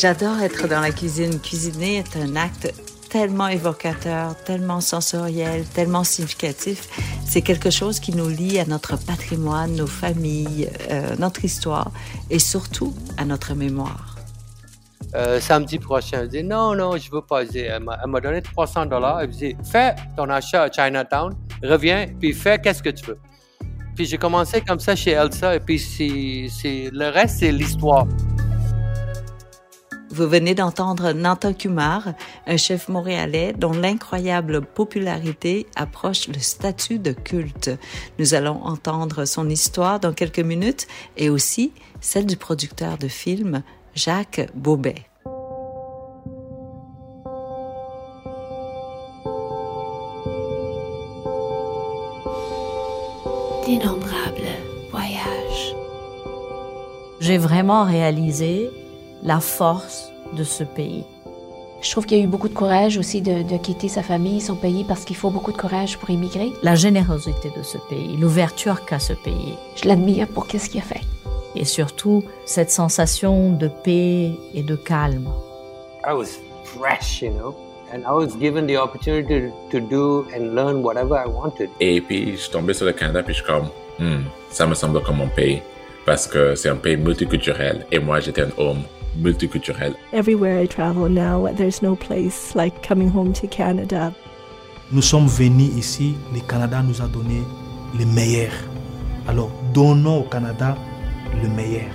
J'adore être dans la cuisine. Cuisiner est un acte tellement évocateur, tellement sensoriel, tellement significatif. C'est quelque chose qui nous lie à notre patrimoine, nos familles, euh, notre histoire et surtout à notre mémoire. Euh, samedi prochain, elle dit non, non, je veux pas. Elle m'a donné 300 dollars. Elle me dit fais ton achat à Chinatown, reviens, puis fais qu'est-ce que tu veux. Puis j'ai commencé comme ça chez Elsa, et puis c'est le reste, c'est l'histoire. Vous venez d'entendre Nanta Kumar, un chef montréalais dont l'incroyable popularité approche le statut de culte. Nous allons entendre son histoire dans quelques minutes et aussi celle du producteur de films Jacques Bobet. D'innombrables voyages. J'ai vraiment réalisé la force de ce pays. Je trouve qu'il y a eu beaucoup de courage aussi de, quitter sa famille, son pays, parce qu'il faut beaucoup de courage pour immigrer. La générosité de ce pays, l'ouverture qu'a ce pays. Je l'admire pour qu'est-ce qu'il a fait. Et surtout, cette sensation de paix et de calme. I was fresh, you know. And I was given the opportunity to, do and learn whatever I wanted. Et puis, je suis tombé sur le Canada, puis je suis comme, hmm, ça me semble comme mon pays. Parce que c'est un pays multiculturel. Et moi, j'étais un homme multiculturel. Everywhere I travel now, there's no place like coming home to Canada. Nous sommes venus ici, le Canada nous a donné le meilleur. Alors, donnons au Canada le meilleur.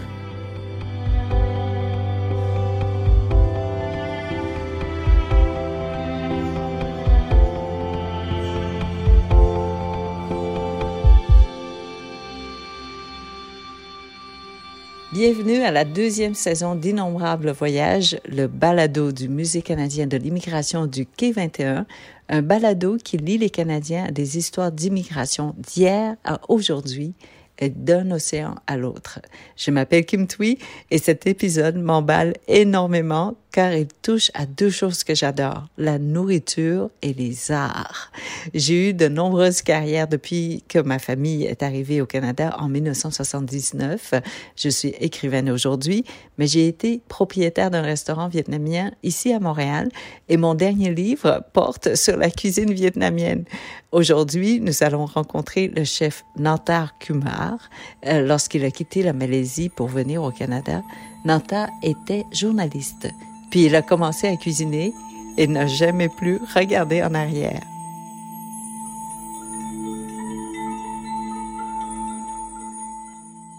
Bienvenue à la deuxième saison d'Innombrables Voyages, le balado du Musée canadien de l'immigration du Quai 21, un balado qui lie les Canadiens à des histoires d'immigration d'hier à aujourd'hui d'un océan à l'autre. Je m'appelle Kim Tui et cet épisode m'emballe énormément car il touche à deux choses que j'adore, la nourriture et les arts. J'ai eu de nombreuses carrières depuis que ma famille est arrivée au Canada en 1979. Je suis écrivaine aujourd'hui, mais j'ai été propriétaire d'un restaurant vietnamien ici à Montréal et mon dernier livre porte sur la cuisine vietnamienne. Aujourd'hui, nous allons rencontrer le chef Nantar Kumar. Euh, lorsqu'il a quitté la Malaisie pour venir au Canada, Nanta était journaliste. Puis il a commencé à cuisiner et n'a jamais plus regardé en arrière.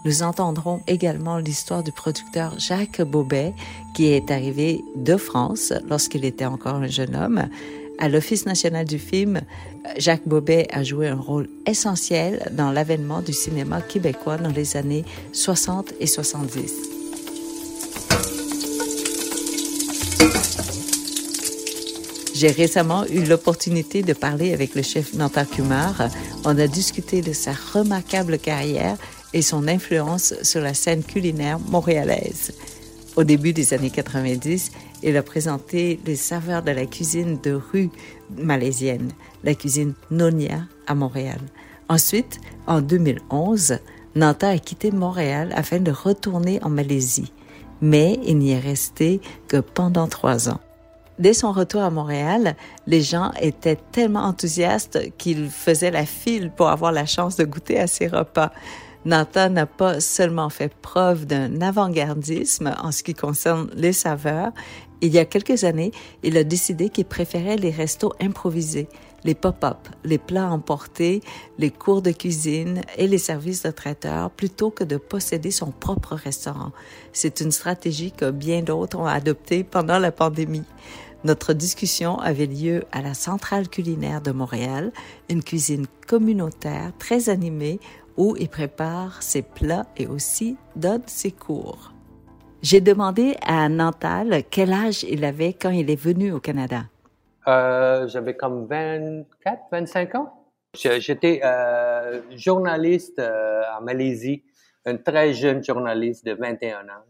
Nous entendrons également l'histoire du producteur Jacques Bobet, qui est arrivé de France lorsqu'il était encore un jeune homme. À l'Office national du film, Jacques Bobet a joué un rôle essentiel dans l'avènement du cinéma québécois dans les années 60 et 70. J'ai récemment eu l'opportunité de parler avec le chef Nantar Kumar. On a discuté de sa remarquable carrière et son influence sur la scène culinaire montréalaise. Au début des années 90, il a présenté les saveurs de la cuisine de rue malaisienne, la cuisine Nonia à Montréal. Ensuite, en 2011, Nanta a quitté Montréal afin de retourner en Malaisie, mais il n'y est resté que pendant trois ans. Dès son retour à Montréal, les gens étaient tellement enthousiastes qu'ils faisaient la file pour avoir la chance de goûter à ses repas. Nanta n'a pas seulement fait preuve d'un avant-gardisme en ce qui concerne les saveurs. Il y a quelques années, il a décidé qu'il préférait les restos improvisés, les pop-up, les plats emportés, les cours de cuisine et les services de traiteur plutôt que de posséder son propre restaurant. C'est une stratégie que bien d'autres ont adoptée pendant la pandémie. Notre discussion avait lieu à la Centrale culinaire de Montréal, une cuisine communautaire très animée où il prépare ses plats et aussi donne ses cours. J'ai demandé à Nantal quel âge il avait quand il est venu au Canada. Euh, j'avais comme 24, 25 ans. J'étais euh, journaliste euh, en Malaisie, un très jeune journaliste de 21 ans.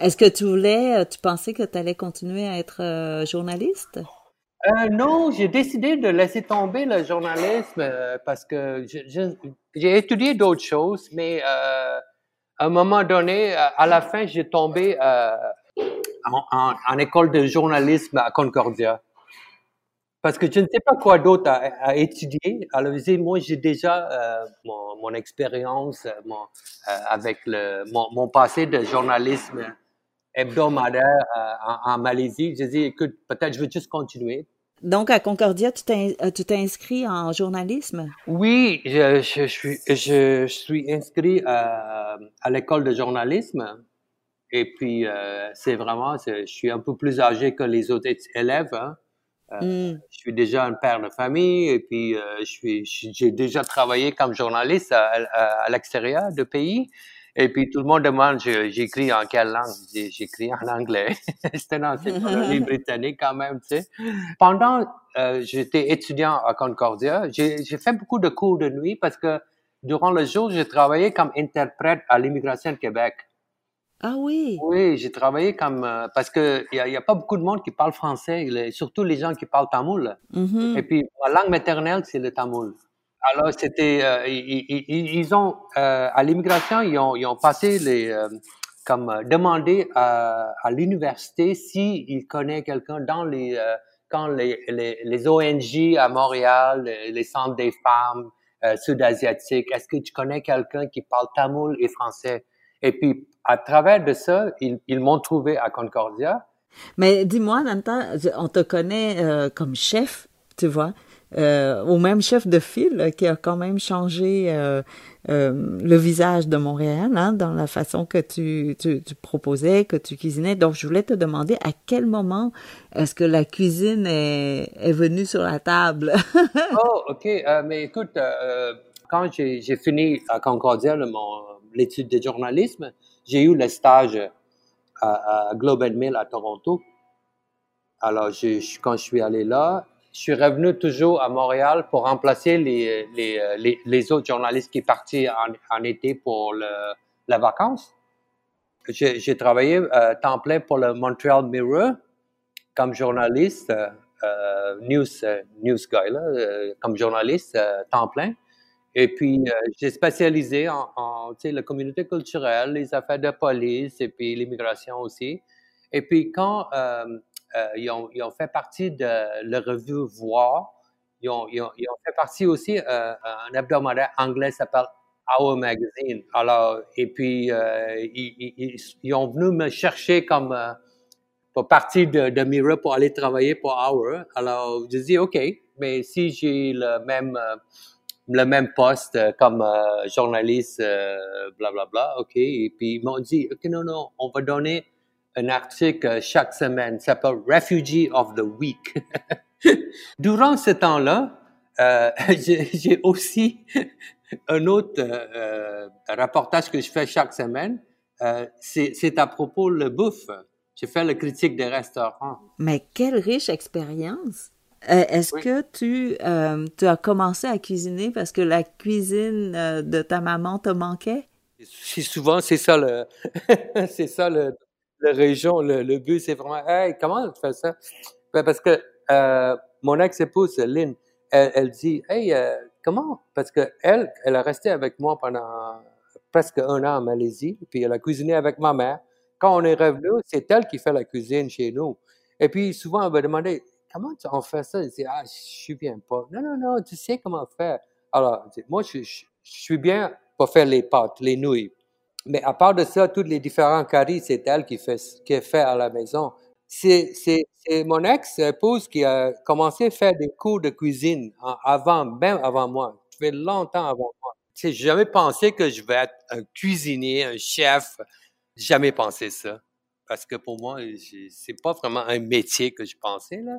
Est-ce que tu voulais, euh, tu pensais que tu allais continuer à être euh, journaliste? Euh, non, j'ai décidé de laisser tomber le journalisme parce que j'ai étudié d'autres choses, mais à un moment donné, à la fin, j'ai tombé en, école de journalisme à Concordia. Parce que je ne sais pas quoi d'autre à, étudier. Alors, moi, j'ai déjà mon, expérience mon, avec le, mon passé de journalisme hebdomadaire euh, en, en Malaisie. Je dis, écoute, peut-être je veux juste continuer. Donc, à Concordia, tu t'es euh, inscrit en journalisme? Oui, je, je, suis, je suis inscrit à, à l'école de journalisme. Et puis, euh, c'est vraiment, je suis un peu plus âgé que les autres élèves. hein. Euh, Hmm. Je suis déjà un père de famille et puis euh, je suis, je- j'ai déjà travaillé comme journaliste à, à, à l'extérieur du pays. Et puis tout le monde demande, j'écris en quelle langue? J'écris en anglais. C'était dans cette colonie britannique quand même, tu sais. Pendant, euh, j'étais étudiant à Concordia, j'ai fait beaucoup de cours de nuit parce que durant le jour, j'ai travaillé comme interprète à l'immigration Québec. Ah oui. Oui, j'ai travaillé comme euh, parce que il y y a pas beaucoup de monde qui parle français, surtout les gens qui parlent tamoul. Mhm. Et puis ma langue maternelle c'est le tamoul. Alors c'était euh, ils, ils- ils- ont euh, à l'immigration ils ont ils ont passé les euh, comme euh, demandé à, à l'université si il connaît quelqu'un dans les euh, quand les, les les ONG à Montréal, les, les centres des femmes euh, sud-asiatiques, est-ce que tu connais quelqu'un qui parle tamoul et français? Et puis, à travers de ça, ils, ils m'ont trouvé à Concordia. Mais dis-moi, Nanta, on te connaît euh, comme chef, tu vois, euh, ou même chef de file qui a quand même changé euh, euh, le visage de Montréal, hein, dans la façon que tu, tu, proposais, que tu cuisinais. Donc, je voulais te demander à quel moment est-ce que la cuisine est, est venue sur la table? oh, OK. Mais écoute, quand j'ai fini à Concordia l'étude de journalisme, j'ai eu le stage à, à Globe and Mail à Toronto. Alors, je- quand je suis allé là, je suis revenu toujours à Montréal pour remplacer les, les, les, autres journalistes qui partaient en, en été pour la vacance. J'ai travaillé euh, temps plein pour le Montreal Mirror comme journaliste, euh, euh, news, euh, news guy, là, comme journaliste temps plein. Et puis, j'ai spécialisé en, en la communauté culturelle, les affaires de police et puis l'immigration aussi. Et puis, quand euh, euh, ils, ont, fait partie de la revue Voir, ils ont, fait partie aussi euh, un hebdomadaire anglais s'appelle Our Magazine. Alors, et puis, euh, ils, ont venu me chercher comme euh, pour partir de, de Mirror pour aller travailler pour Hour. Alors, je dis OK, mais si j'ai le même euh, le même poste euh, comme euh, journaliste, euh, blablabla, OK. Et puis ils m'ont dit OK, non, non, on va donner un article chaque semaine. Ça s'appelle Refugee of the Week. Durant ce temps-là, euh, j'ai j'ai aussi un autre euh, reportage que je fais chaque semaine. Euh, c'est à propos de la bouffe. Je fais la critique des restaurants. Mais quelle riche expérience! Euh, Est-ce Oui. que tu, euh, tu as commencé à cuisiner parce que la cuisine euh, de ta maman te manquait? C'est souvent, c'est ça le, c'est ça le, le région, le, but, c'est vraiment, hey, comment tu fais ça? Ben, parce que euh, mon ex-épouse, Lynn, elle, dit, hey, euh, comment? Parce que elle, elle a resté avec moi pendant presque un an en Malaisie, puis elle a cuisiné avec ma mère. Quand on est revenu, c'est elle qui fait la cuisine chez nous. Et puis souvent, elle va demander, comment tu en fais ça? Je dis, ah, je viens pas. Non, non, non, tu sais comment faire. Alors, moi, je suis bien pour faire les pâtes, les nouilles. Mais à part de ça, tous les différents caries, c'est elle qui fait, qui fait à la maison. C'est, mon ex-épouse qui a commencé à faire des cours de cuisine avant, même avant moi. Ça fait longtemps avant moi. Tu sais, jamais pensé que je vais être un cuisinier, un chef. Jamais pensé ça. Parce que pour moi, c'est pas vraiment un métier que je pensais, là.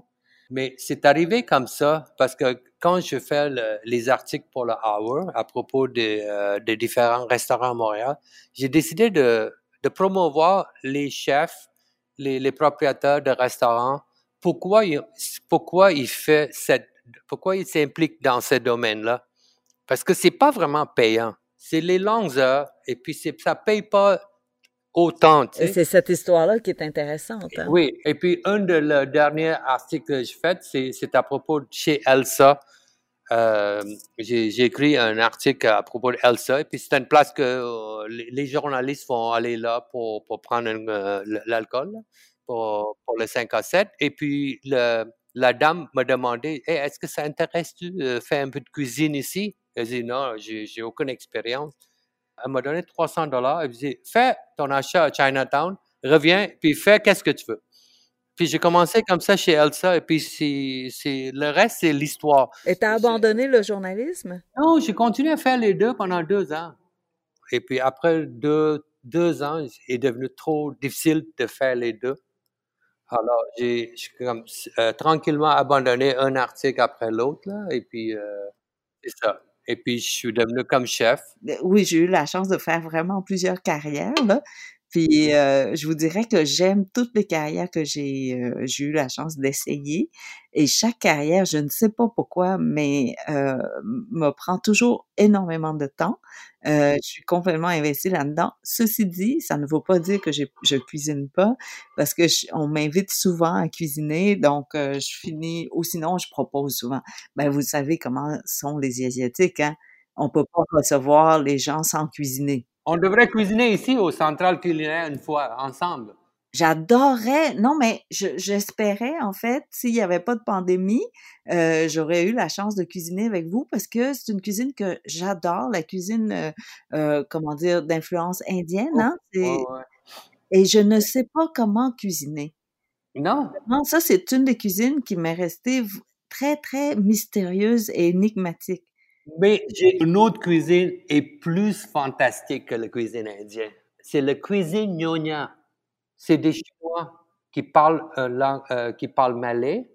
Mais c'est arrivé comme ça parce que quand je fais le- les articles pour le Hour à propos des, euh, des différents restaurants à Montréal, j'ai décidé de, promouvoir les chefs, les, propriétaires de restaurants. Pourquoi ils, pourquoi ils fait cette, pourquoi ils s'impliquent dans ce domaine-là? Parce que c'est pas vraiment payant. C'est les longues heures et puis ça paye pas autant, tu sais. C'est cette histoire-là qui est intéressante. Hein? Oui, et puis un de le dernier article que j'ai fait, c'est, à propos de chez Elsa. Euh, j'ai, j'ai écrit un article à propos d'Elsa, et puis c'est une place que euh, les, journalistes vont aller là pour, pour prendre euh, l'alcool, pour, pour le 5 à 7. Et puis, le, la dame m'a demandé hey, Est-ce que ça intéresse tu de faire un peu de cuisine ici Elle dit Non, j'ai, j'ai aucune expérience. Elle m'a donné 300 dollars. Elle me dit Fais ton achat à Chinatown, reviens, puis fais qu'est-ce que tu veux. Puis j'ai commencé comme ça chez Elsa, et puis c'est, le reste, c'est l'histoire. Et t'as abandonné le journalisme? Non, j'ai continué à faire les deux pendant deux ans. Et puis après deux, deux ans, il est devenu trop difficile de faire les deux. Alors, j'ai euh, tranquillement abandonné un article après l'autre, et puis euh, c'est ça. Et puis, je suis devenu comme chef. Oui, j'ai eu la chance de faire vraiment plusieurs carrières, là. Puis euh, je vous dirais que j'aime toutes les carrières que j'ai euh, j'ai eu la chance d'essayer. Et chaque carrière, je ne sais pas pourquoi, mais euh, me prend toujours énormément de temps. Euh, je suis complètement investie là-dedans. Ceci dit, ça ne veut pas dire que je cuisine pas, parce que je- on m'invite souvent à cuisiner, donc euh, je finis. Ou sinon, je propose souvent. Ben vous savez comment sont les asiatiques, hein On peut pas recevoir les gens sans cuisiner. On devrait cuisiner ici au Central Culinaire une fois, ensemble. J'adorerais, non, mais je- j'espérais, en fait, s'il n'y avait pas de pandémie, euh, j'aurais eu la chance de cuisiner avec vous parce que c'est une cuisine que j'adore, la cuisine, euh, euh, comment dire, d'influence indienne, hein, ouais. et je ne sais pas comment cuisiner. Non, Non, ça, c'est une des cuisines qui m'est restée très, très mystérieuse et énigmatique. Mais j'ai une autre cuisine et plus fantastique que la cuisine indienne. C'est la cuisine nyonya. C'est des Chinois qui parlent, euh, euh, qui parlent malais.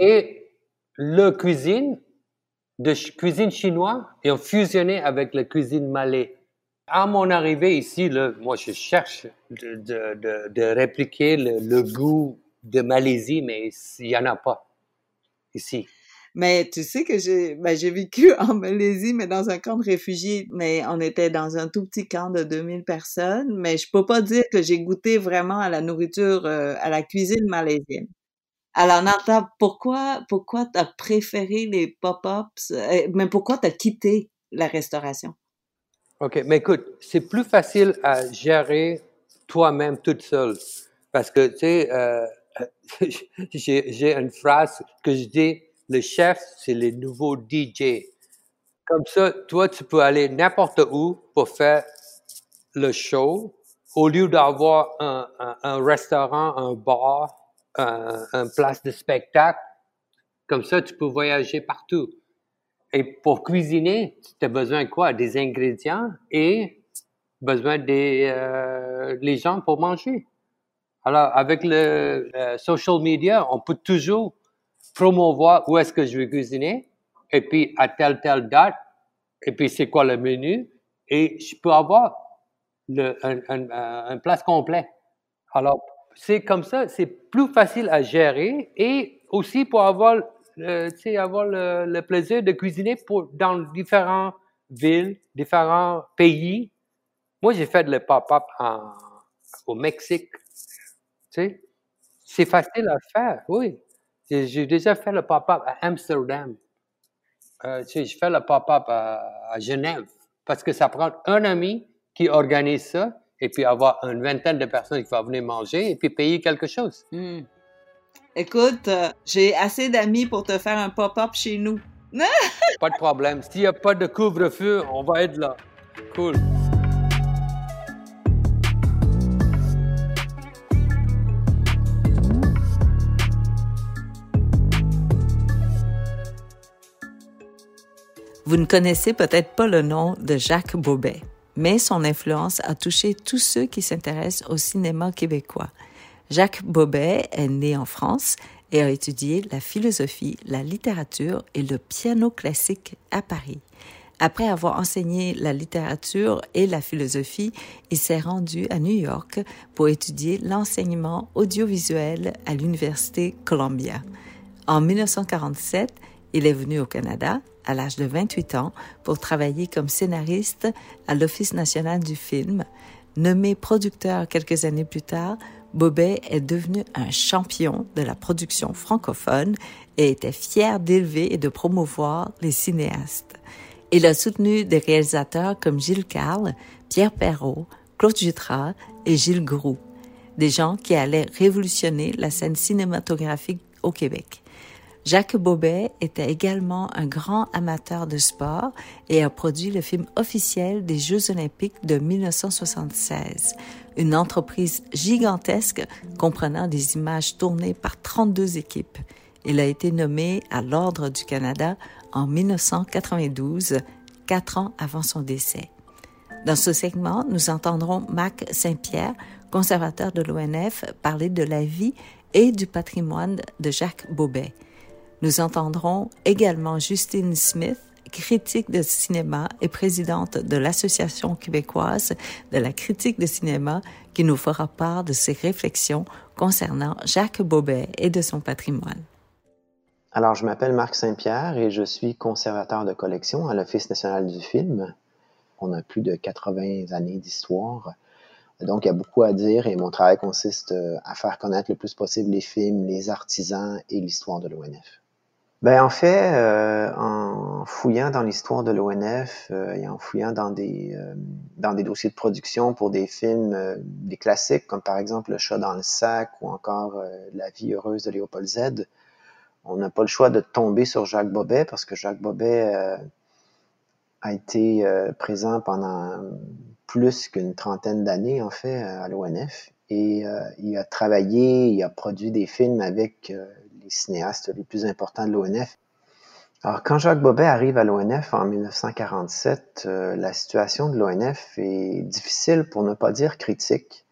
Et la cuisine de cuisine chinoise est fusionnée avec la cuisine malais. À mon arrivée ici, là, moi, je cherche de, de, de, de répliquer le, le goût de Malaisie, mais il n'y en a pas ici. Mais tu sais que j'ai ben, j'ai vécu en Malaisie, mais dans un camp de réfugiés. Mais on était dans un tout petit camp de 2000 personnes. Mais je peux pas dire que j'ai goûté vraiment à la nourriture, euh, à la cuisine malaisienne. Alors, Nata, pourquoi, pourquoi t'as préféré les pop-ups? euh, mais pourquoi t'as quitté la restauration? OK, mais écoute, c'est plus facile à gérer toi-même toute seule. Parce que, tu sais, euh, j'ai une phrase que je dis, le chef, c'est les nouveaux DJ. Comme ça, toi, tu peux aller n'importe où pour faire le show, au lieu d'avoir un, un, restaurant, un bar, un, place de spectacle. Comme ça, tu peux voyager partout. Et pour cuisiner, tu as besoin quoi? Des ingrédients et besoin des euh, les gens pour manger. Alors, avec le social media, on peut toujours promouvoir où est-ce que je vais cuisiner et puis à telle, telle date et puis c'est quoi le menu et je peux avoir le, un, un, un, place complet. Alors, c'est comme ça, c'est plus facile à gérer et aussi pour avoir, euh, avoir le, le plaisir de cuisiner pour, dans différentes villes, différents pays. Moi, j'ai fait le pop-up au Mexique. C'est facile à faire, oui. J'ai déjà fait le pop-up à Amsterdam. Euh, tu sais, je fais le pop-up à, à Genève parce que ça prend un ami qui organise ça et puis avoir une vingtaine de personnes qui vont venir manger et puis payer quelque chose. Hmm. Écoute, euh, j'ai assez d'amis pour te faire un pop-up chez nous. Pas de problème. S'il n'y a pas de couvre-feu, on va être là. Cool. Vous ne connaissez peut-être pas le nom de Jacques Bobet, mais son influence a touché tous ceux qui s'intéressent au cinéma québécois. Jacques Bobet est né en France et a étudié la philosophie, la littérature et le piano classique à Paris. Après avoir enseigné la littérature et la philosophie, il s'est rendu à New York pour étudier l'enseignement audiovisuel à l'Université Columbia. En 1947, il est venu au Canada à l'âge de 28 ans pour travailler comme scénariste à l'Office national du film. Nommé producteur quelques années plus tard, Bobet est devenu un champion de la production francophone et était fier d'élever et de promouvoir les cinéastes. Il a soutenu des réalisateurs comme Gilles Carle, Pierre Perrault, Claude Jutras et Gilles Groux. des gens qui allaient révolutionner la scène cinématographique au Québec. Jacques Bobet était également un grand amateur de sport et a produit le film officiel des Jeux olympiques de 1976, une entreprise gigantesque comprenant des images tournées par 32 équipes. Il a été nommé à l'Ordre du Canada en 1992, quatre ans avant son décès. Dans ce segment, nous entendrons Mac Saint-Pierre, conservateur de l'ONF, parler de la vie et du patrimoine de Jacques Bobet. Nous entendrons également Justine Smith, critique de cinéma et présidente de l'Association québécoise de la critique de cinéma, qui nous fera part de ses réflexions concernant Jacques Bobet et de son patrimoine. Alors, je m'appelle Marc Saint-Pierre et je suis conservateur de collection à l'Office national du film. On a plus de 80 années d'histoire. Donc, il y a beaucoup à dire et mon travail consiste à faire connaître le plus possible les films, les artisans et l'histoire de l'ONF. Ben en fait, euh, en fouillant dans l'histoire de l'ONF euh, et en fouillant dans des euh, dans des dossiers de production pour des films, des classiques comme par exemple Le chat dans le sac ou encore La vie heureuse de Léopold Z, on n'a pas le choix de tomber sur Jacques Bobet parce que Jacques Bobet a été présent pendant plus qu'une trentaine d'années en fait à l'ONF et il a travaillé, il a produit des films avec cinéastes les plus importants de l'ONF. Alors, quand Jacques Bobet arrive à l'ONF en 1947, euh, la situation de l'ONF est difficile pour ne pas dire critique.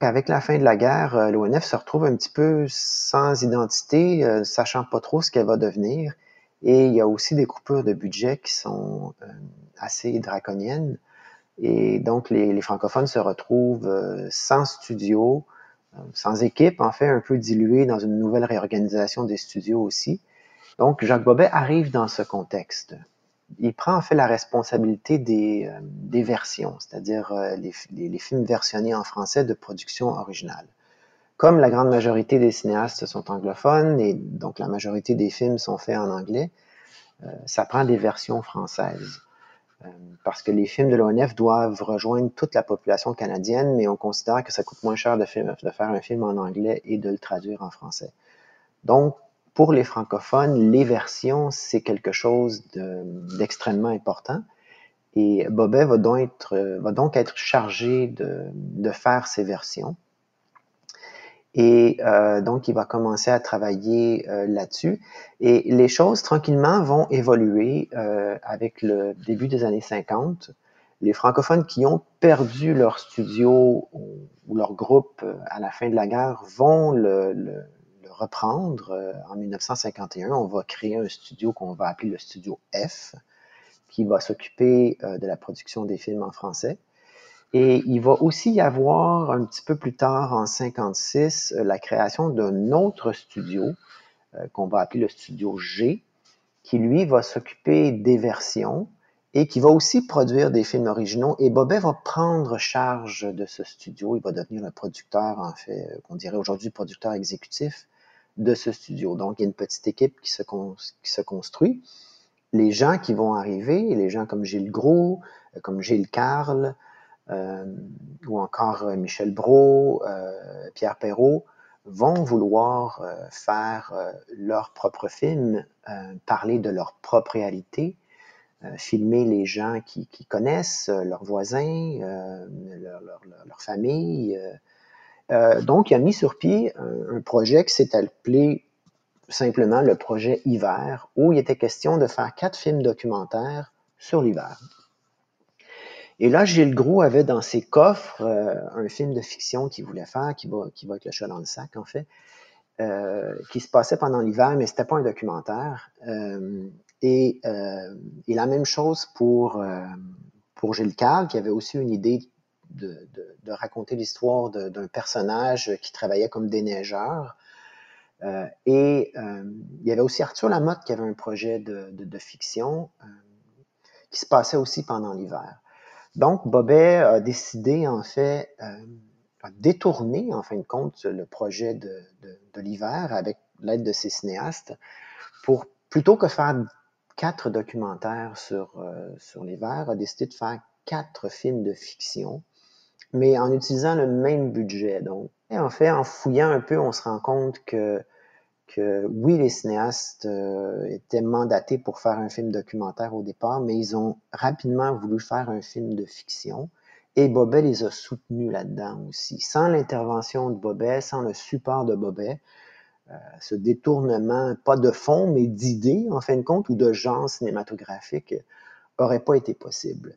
Avec la fin de la guerre, euh, l'ONF se retrouve un petit peu sans identité, euh, sachant pas trop ce qu'elle va devenir. Et il y a aussi des coupures de budget qui sont assez draconiennes. Et donc, les, les francophones se retrouvent sans studio, sans équipe, en fait, un peu dilué dans une nouvelle réorganisation des studios aussi. Donc, Jacques Bobet arrive dans ce contexte. Il prend en fait la responsabilité des, euh, des versions, c'est-à-dire euh, les, les, films versionnés en français de production originale. Comme la grande majorité des cinéastes sont anglophones et donc la majorité des films sont faits en anglais, euh, ça prend des versions françaises. Euh, parce que les films de l'ONF doivent rejoindre toute la population canadienne, mais on considère que ça coûte moins cher de, faire un film en anglais et de le traduire en français. Donc, pour les francophones, les versions, c'est quelque chose d'extrêmement important. Et Bobet va donc être, va donc être chargé de faire ces versions. Et euh, donc, il va commencer à travailler euh, là-dessus. Et les choses, tranquillement, vont évoluer euh, avec le début des années 50. Les francophones qui ont perdu leur studio ou leur groupe à la fin de la guerre vont le, le, le reprendre. en 1951, on va créer un studio qu'on va appeler le Studio F, qui va s'occuper de la production des films en français. Et il va aussi y avoir un petit peu plus tard, en 56, euh, la création d'un autre studio euh, qu'on va appeler le studio G, qui lui va s'occuper des versions et qui va aussi produire des films originaux. Et Bobet va prendre charge de ce studio. Il va devenir le producteur, en fait, euh, qu'on dirait aujourd'hui producteur exécutif de ce studio. Donc, il y a une petite équipe qui se, qui se construit. Les gens qui vont arriver, les gens comme Gilles Gros, comme Gilles Carle, ou encore euh, Michel Brault, euh, Pierre Perrault, vont vouloir faire leur propre film, parler de leur propre réalité, filmer les gens qui, connaissent, leurs voisins, leur, leur, famille. donc, il a mis sur pied un projet qui s'est appelé simplement le projet Hiver, où il était question de faire quatre films documentaires sur l'hiver. Et là, Gilles Gros avait dans ses coffres euh, un film de fiction qu'il voulait faire, qui va, qui va être le chat dans le sac, en fait, euh, qui se passait pendant l'hiver, mais c'était pas un documentaire. Euh, et, la même chose pour, Gilles Carle, qui avait aussi une idée de, raconter l'histoire d'un personnage qui travaillait comme déneigeur. et il y avait aussi Arthur Lamotte qui avait un projet de fiction qui se passait aussi pendant l'hiver. Donc, Bobet a décidé, en fait, euh, détourner, en fin de compte, le projet de, l'hiver avec l'aide de ses cinéastes pour, plutôt que faire quatre documentaires sur, euh, sur l'hiver, a décidé de faire quatre films de fiction mais en utilisant le même budget. Donc, et en fait, en fouillant un peu, on se rend compte que, que oui, les cinéastes euh, étaient mandatés pour faire un film documentaire au départ, mais ils ont rapidement voulu faire un film de fiction. Et Bobet les a soutenus là-dedans aussi. Sans l'intervention de Bobet, sans le support de Bobet, euh, ce détournement, pas de fond, mais d'idées, en fin de compte, ou de genre cinématographique, aurait pas été possible.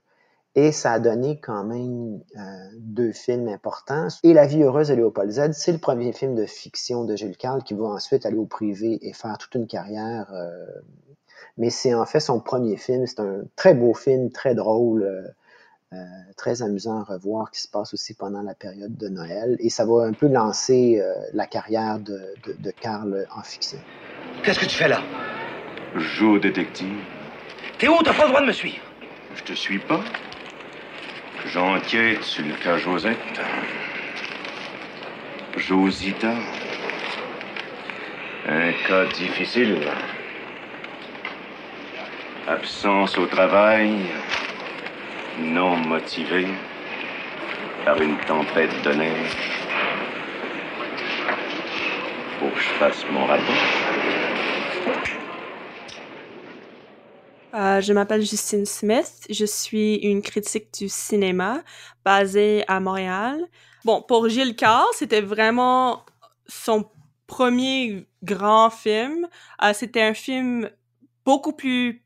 Et ça a donné quand même euh, deux films importants. Et La vie heureuse de Léopold Z, c'est le premier film de fiction de Gilles Carle qui va ensuite aller au privé et faire toute une carrière. Euh, mais c'est en fait son premier film. C'est un très beau film, très drôle, euh, très amusant à revoir, qui se passe aussi pendant la période de Noël. Et ça va un peu lancer la carrière de, de, de Carle en fiction. Qu'est-ce que tu fais là? Je joue au détective. T'es où? T'as pas le droit de me suivre. Je te suis pas. J'enquête sur le cas Josette. Josita. Un cas difficile. Absence au travail. Non motivé. Par une tempête de neige. Faut que je fasse mon rapport. Euh, je m'appelle Justine Smith. Je suis une critique du cinéma basée à Montréal. Bon, pour Gilles Carle, c'était vraiment son premier grand film. Euh, c'était un film beaucoup plus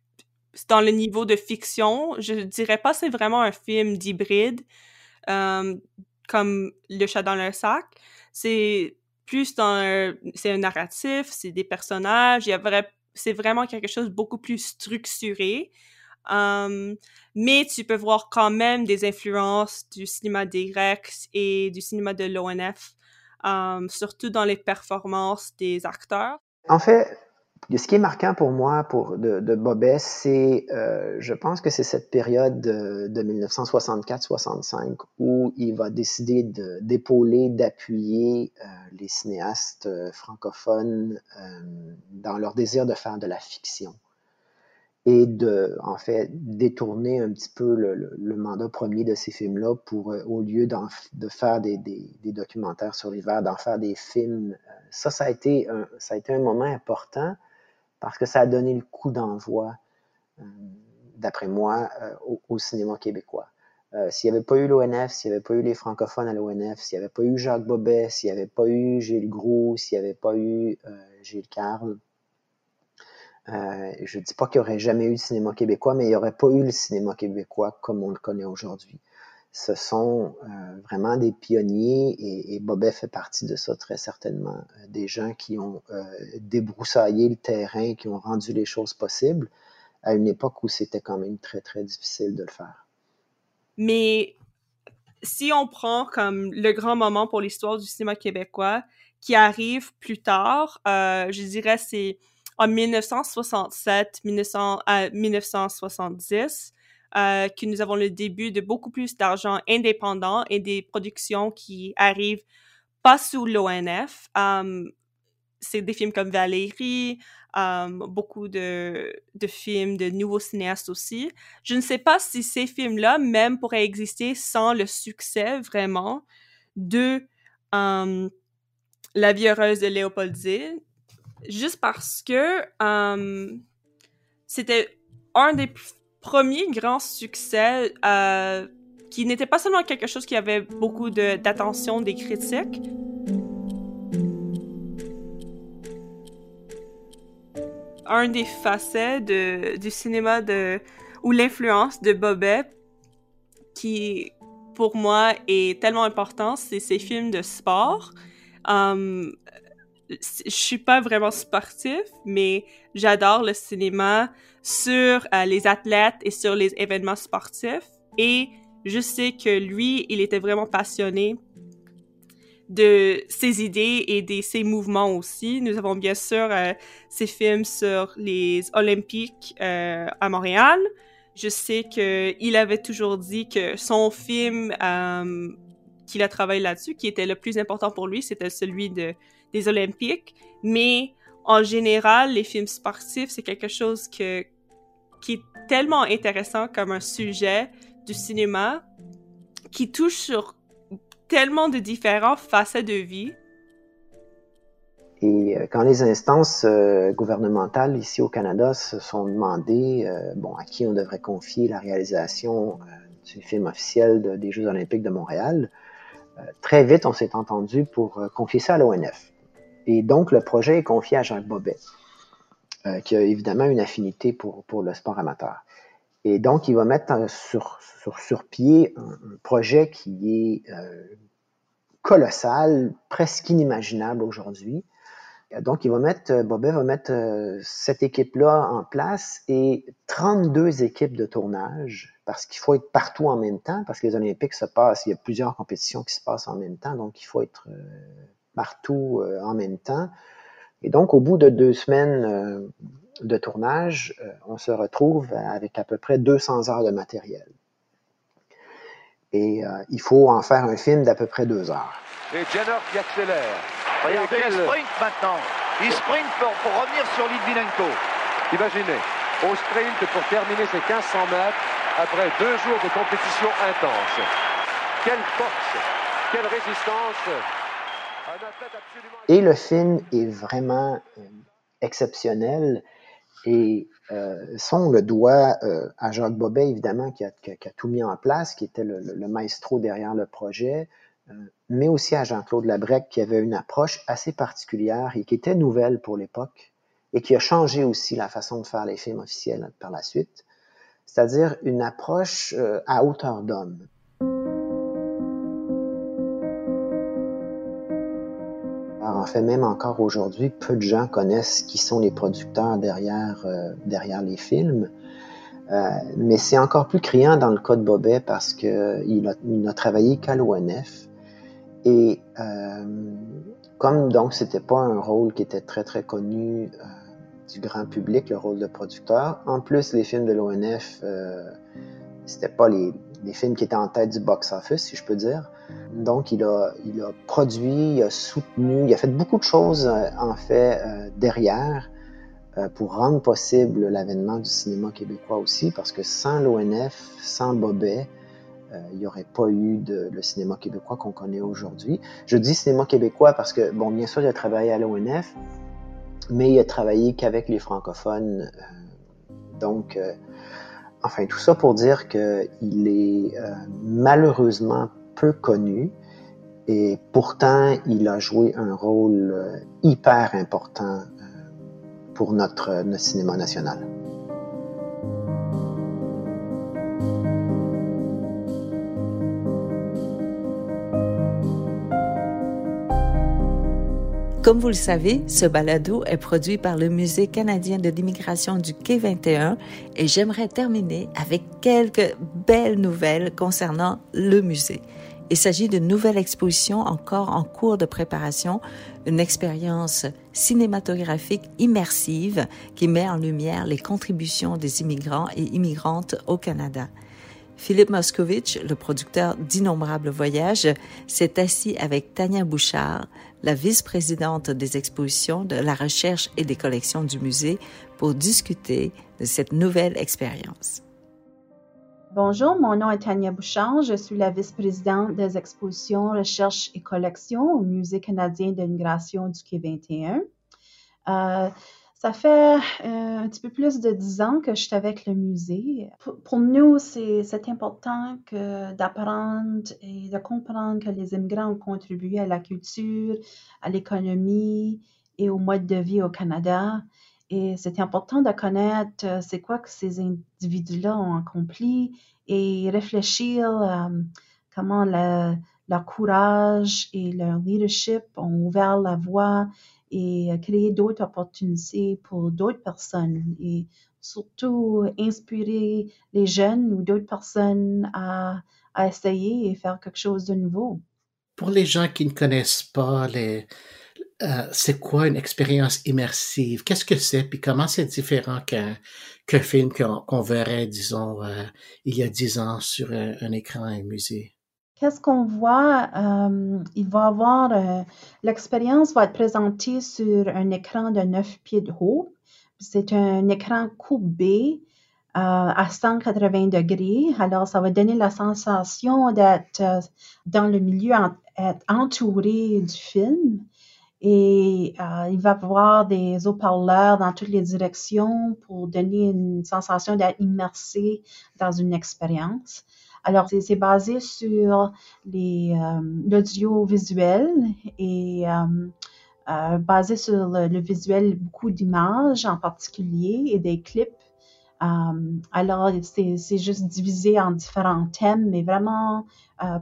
dans le niveau de fiction. Je dirais pas c'est vraiment un film d'hybride euh, comme Le chat dans le sac. C'est plus dans c'est un narratif, c'est des personnages, il y a vrai, c'est vraiment quelque chose de beaucoup plus structuré. Um, mais tu peux voir quand même des influences du cinéma des Grecs et du cinéma de l'ONF, um, surtout dans les performances des acteurs. En fait, ce qui est marquant pour moi pour de, de Bobet, c'est, euh, je pense que c'est cette période de, de 1964-65 où il va décider d'épauler, d'appuyer euh, les cinéastes euh, francophones dans leur désir de faire de la fiction et de, en fait, détourner un petit peu le, mandat premier de ces films-là pour, au lieu de faire des documentaires sur l'hiver, d'en faire des films. Ça, ça a été un, ça a été un moment important parce que ça a donné le coup d'envoi, euh, d'après moi, euh, au, cinéma québécois. Euh, s'il n'y avait pas eu l'ONF, s'il n'y avait pas eu les francophones à l'ONF, s'il n'y avait pas eu Jacques Bobet, s'il n'y avait pas eu Gilles Gros, s'il n'y avait pas eu Gilles Carle, je ne dis pas qu'il n'y aurait jamais eu de cinéma québécois, mais il n'y aurait pas eu le cinéma québécois comme on le connaît aujourd'hui ce sont euh, vraiment des pionniers et, et, Bobet fait partie de ça très certainement. Euh, des gens qui ont euh, débroussaillé le terrain, qui ont rendu les choses possibles à une époque où c'était quand même très très difficile de le faire. Mais si on prend comme le grand moment pour l'histoire du cinéma québécois qui arrive plus tard, je dirais c'est en 1967, 1900, à 1970 euh, que nous avons le début de beaucoup plus d'argent indépendant et des productions qui arrivent pas sous l'ONF. Um, c'est des films comme Valérie, um, beaucoup de, de, films de nouveaux cinéastes aussi. Je ne sais pas si ces films-là même pourraient exister sans le succès vraiment de um, La vie heureuse de Léopold juste parce que c'était un des premier grand succès euh, qui n'était pas seulement quelque chose qui avait beaucoup d'attention de, des critiques. Un des facets du cinéma de, ou l'influence de Bobet, qui pour moi est tellement important, c'est ses films de sport. Um, je suis pas vraiment sportif, mais j'adore le cinéma sur euh, les athlètes et sur les événements sportifs. Et je sais que lui, il était vraiment passionné de ses idées et de ses mouvements aussi. Nous avons bien sûr euh, ses films sur les Olympiques euh, à Montréal. Je sais qu'il avait toujours dit que son film qu'il a travaillé là-dessus, qui était le plus important pour lui, c'était celui de des Olympiques, mais en général, les films sportifs, c'est quelque chose qui est tellement intéressant comme un sujet du cinéma qui touche sur tellement de différents facettes de vie. Et euh, quand les instances euh, gouvernementales ici au Canada se sont demandées euh, bon, à qui on devrait confier la réalisation du film officiel des Jeux olympiques de Montréal, très vite on s'est entendu pour confier ça à l'ONF. Et donc le projet est confié à Jacques Bobet, qui a évidemment une affinité pour, pour le sport amateur. Et donc, il va mettre sur, sur, sur pied un, projet qui est colossal, presque inimaginable aujourd'hui, donc, il va mettre, euh, Bobet va mettre euh, cette équipe-là en place et 32 équipes de tournage parce qu'il faut être partout en même temps, parce que les Olympiques se passent, il y a plusieurs compétitions qui se passent en même temps, donc il faut être euh, partout en même temps. Et donc, au bout de deux semaines de tournage, on se retrouve avec à peu près 200 heures de matériel. Et il faut en faire un film d'à peu près deux heures. Et Jenner qui accélère. Regardez, il sprint maintenant. Il sprint pour, pour revenir sur Litvinenko. Imaginez, au sprint pour terminer ses 1500 mètres après deux jours de compétition intense. Quelle force, quelle résistance. Et le film est vraiment euh, exceptionnel. Et euh, le doigt euh, à Jacques Bobet, évidemment, qui a, tout mis en place, qui était le, le, maestro derrière le projet, euh, mais aussi à Jean-Claude Labrec, qui avait une approche assez particulière et qui était nouvelle pour l'époque et qui a changé aussi la façon de faire les films officiels par la suite, c'est-à-dire une approche à hauteur d'homme. Fait, même encore aujourd'hui, peu de gens connaissent qui sont les producteurs derrière, euh, les films. Euh, mais c'est encore plus criant dans le cas de Bobet parce qu'il n'a travaillé qu'à l'ONF et euh, comme donc c'était pas un rôle qui était très très connu du grand public, le rôle de producteur, en plus les films de l'ONF, c'était pas les, films qui étaient en tête du box-office, si je peux dire. Donc il a, produit, il a soutenu, il a fait beaucoup de choses euh, en fait euh, derrière pour rendre possible l'avènement du cinéma québécois aussi, parce que sans l'ONF, sans Bobet, euh, il n'y aurait pas eu le cinéma québécois qu'on connaît aujourd'hui. Je dis cinéma québécois parce que, bon, bien sûr, il a travaillé à l'ONF, mais il a travaillé qu'avec les francophones. Euh, donc, euh, enfin, tout ça pour dire qu'il est malheureusement peu connu et pourtant, il a joué un rôle hyper important pour notre, notre cinéma national. Comme vous le savez, ce balado est produit par le Musée canadien de l'immigration du Quai 21 et j'aimerais terminer avec quelques belles nouvelles concernant le musée. Il s'agit d'une nouvelle exposition encore en cours de préparation, une expérience cinématographique immersive qui met en lumière les contributions des immigrants et immigrantes au Canada. Philippe Moscovitch, le producteur d'innombrables voyages, s'est assis avec Tania Bouchard, la vice-présidente des expositions, de la recherche et des collections du musée, pour discuter de cette nouvelle expérience. Bonjour, mon nom est Tania Bouchard. Je suis la vice-présidente des expositions, recherche et collections au Musée canadien de l'immigration du Quai 21. Euh, ça fait euh, un petit peu plus de dix ans que je suis avec le musée. Pour, nous, c'est important d'apprendre et de comprendre que les immigrants ont contribué à la culture, à l'économie et au mode de vie au Canada. Et c'est important de connaître euh, c'est quoi que ces individus-là ont accompli et réfléchir euh, comment leur courage et leur leadership ont ouvert la voie et créer d'autres opportunités pour d'autres personnes et surtout inspirer les jeunes ou d'autres personnes à, à, essayer et faire quelque chose de nouveau. Pour les gens qui ne connaissent pas les, euh, c'est quoi une expérience immersive? Qu'est-ce que c'est? Puis comment c'est différent qu'un film qu'on verrait, disons, euh, il y a dix ans sur un, écran un musée? Qu'est-ce qu'on voit? Euh, il va avoir, l'expérience va être présentée sur un écran de 9 pieds de haut. C'est un écran courbé à 180 degrés. Alors, ça va donner la sensation d'être dans le milieu, être entouré du film. Et il va avoir des haut-parleurs dans toutes les directions pour donner une sensation d'être immersé dans une expérience. Alors, c'est basé sur l'audiovisuel et euh, basé sur le, visuel, beaucoup d'images en particulier et des clips. Euh, alors, c'est juste divisé en différents thèmes, mais vraiment euh,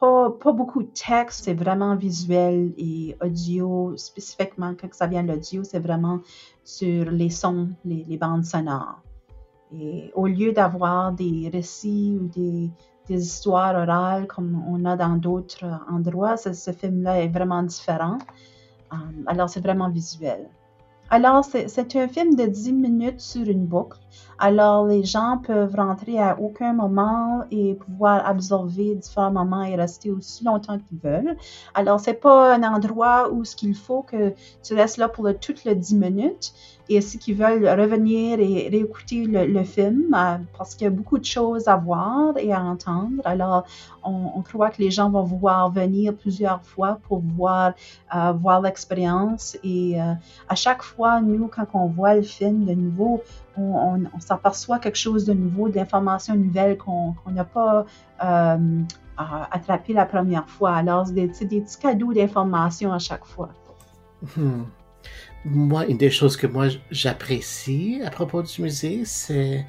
pas, beaucoup de texte, c'est vraiment visuel et audio, spécifiquement quand ça vient de l'audio, c'est vraiment sur les sons, les, bandes sonores. Et au lieu d'avoir des récits ou des, des, histoires orales comme on a dans d'autres endroits, ce film-là est vraiment différent. Euh, alors, c'est vraiment visuel. Alors, c'est un film de 10 minutes sur une boucle. Alors, les gens peuvent rentrer à aucun moment et pouvoir absorber différents moments et rester aussi longtemps qu'ils veulent. Alors, c'est pas un endroit où ce qu'il faut que tu restes là pour toutes les 10 minutes et ceux qui veulent revenir et réécouter le, film euh, parce qu'il y a beaucoup de choses à voir et à entendre. Alors, on, croit que les gens vont vouloir venir plusieurs fois pour voir, euh, voir l'expérience. Et euh, à chaque fois, nous, quand on voit le film de nouveau, on, s'aperçoit quelque chose de nouveau, d'informations nouvelles qu'on n'a pas attrapé la première fois. Alors, c'est des, des, petits cadeaux d'informations à chaque fois. Hmm moi, une des choses que moi j'apprécie à propos du musée, c'est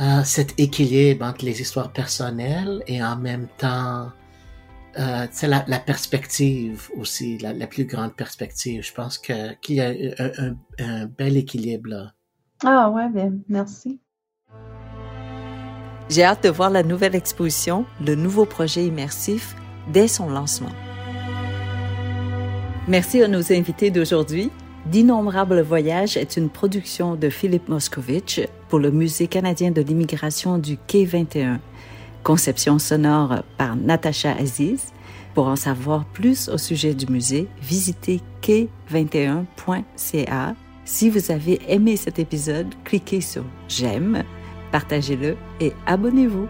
euh, cet équilibre entre les histoires personnelles et en même temps, euh, la, perspective aussi, la, plus grande perspective. Je pense qu'il y a un, un, bel équilibre là. Ah ouais, bien, merci. J'ai hâte de voir la nouvelle exposition, le nouveau projet immersif, dès son lancement. Merci à nos invités d'aujourd'hui. D'innombrables voyages est une production de Philippe Moscovitch pour le Musée canadien de l'immigration du Quai 21. Conception sonore par Natacha Aziz. Pour en savoir plus au sujet du musée, visitez quai21.ca. Si vous avez aimé cet épisode, cliquez sur j'aime, partagez-le et abonnez-vous.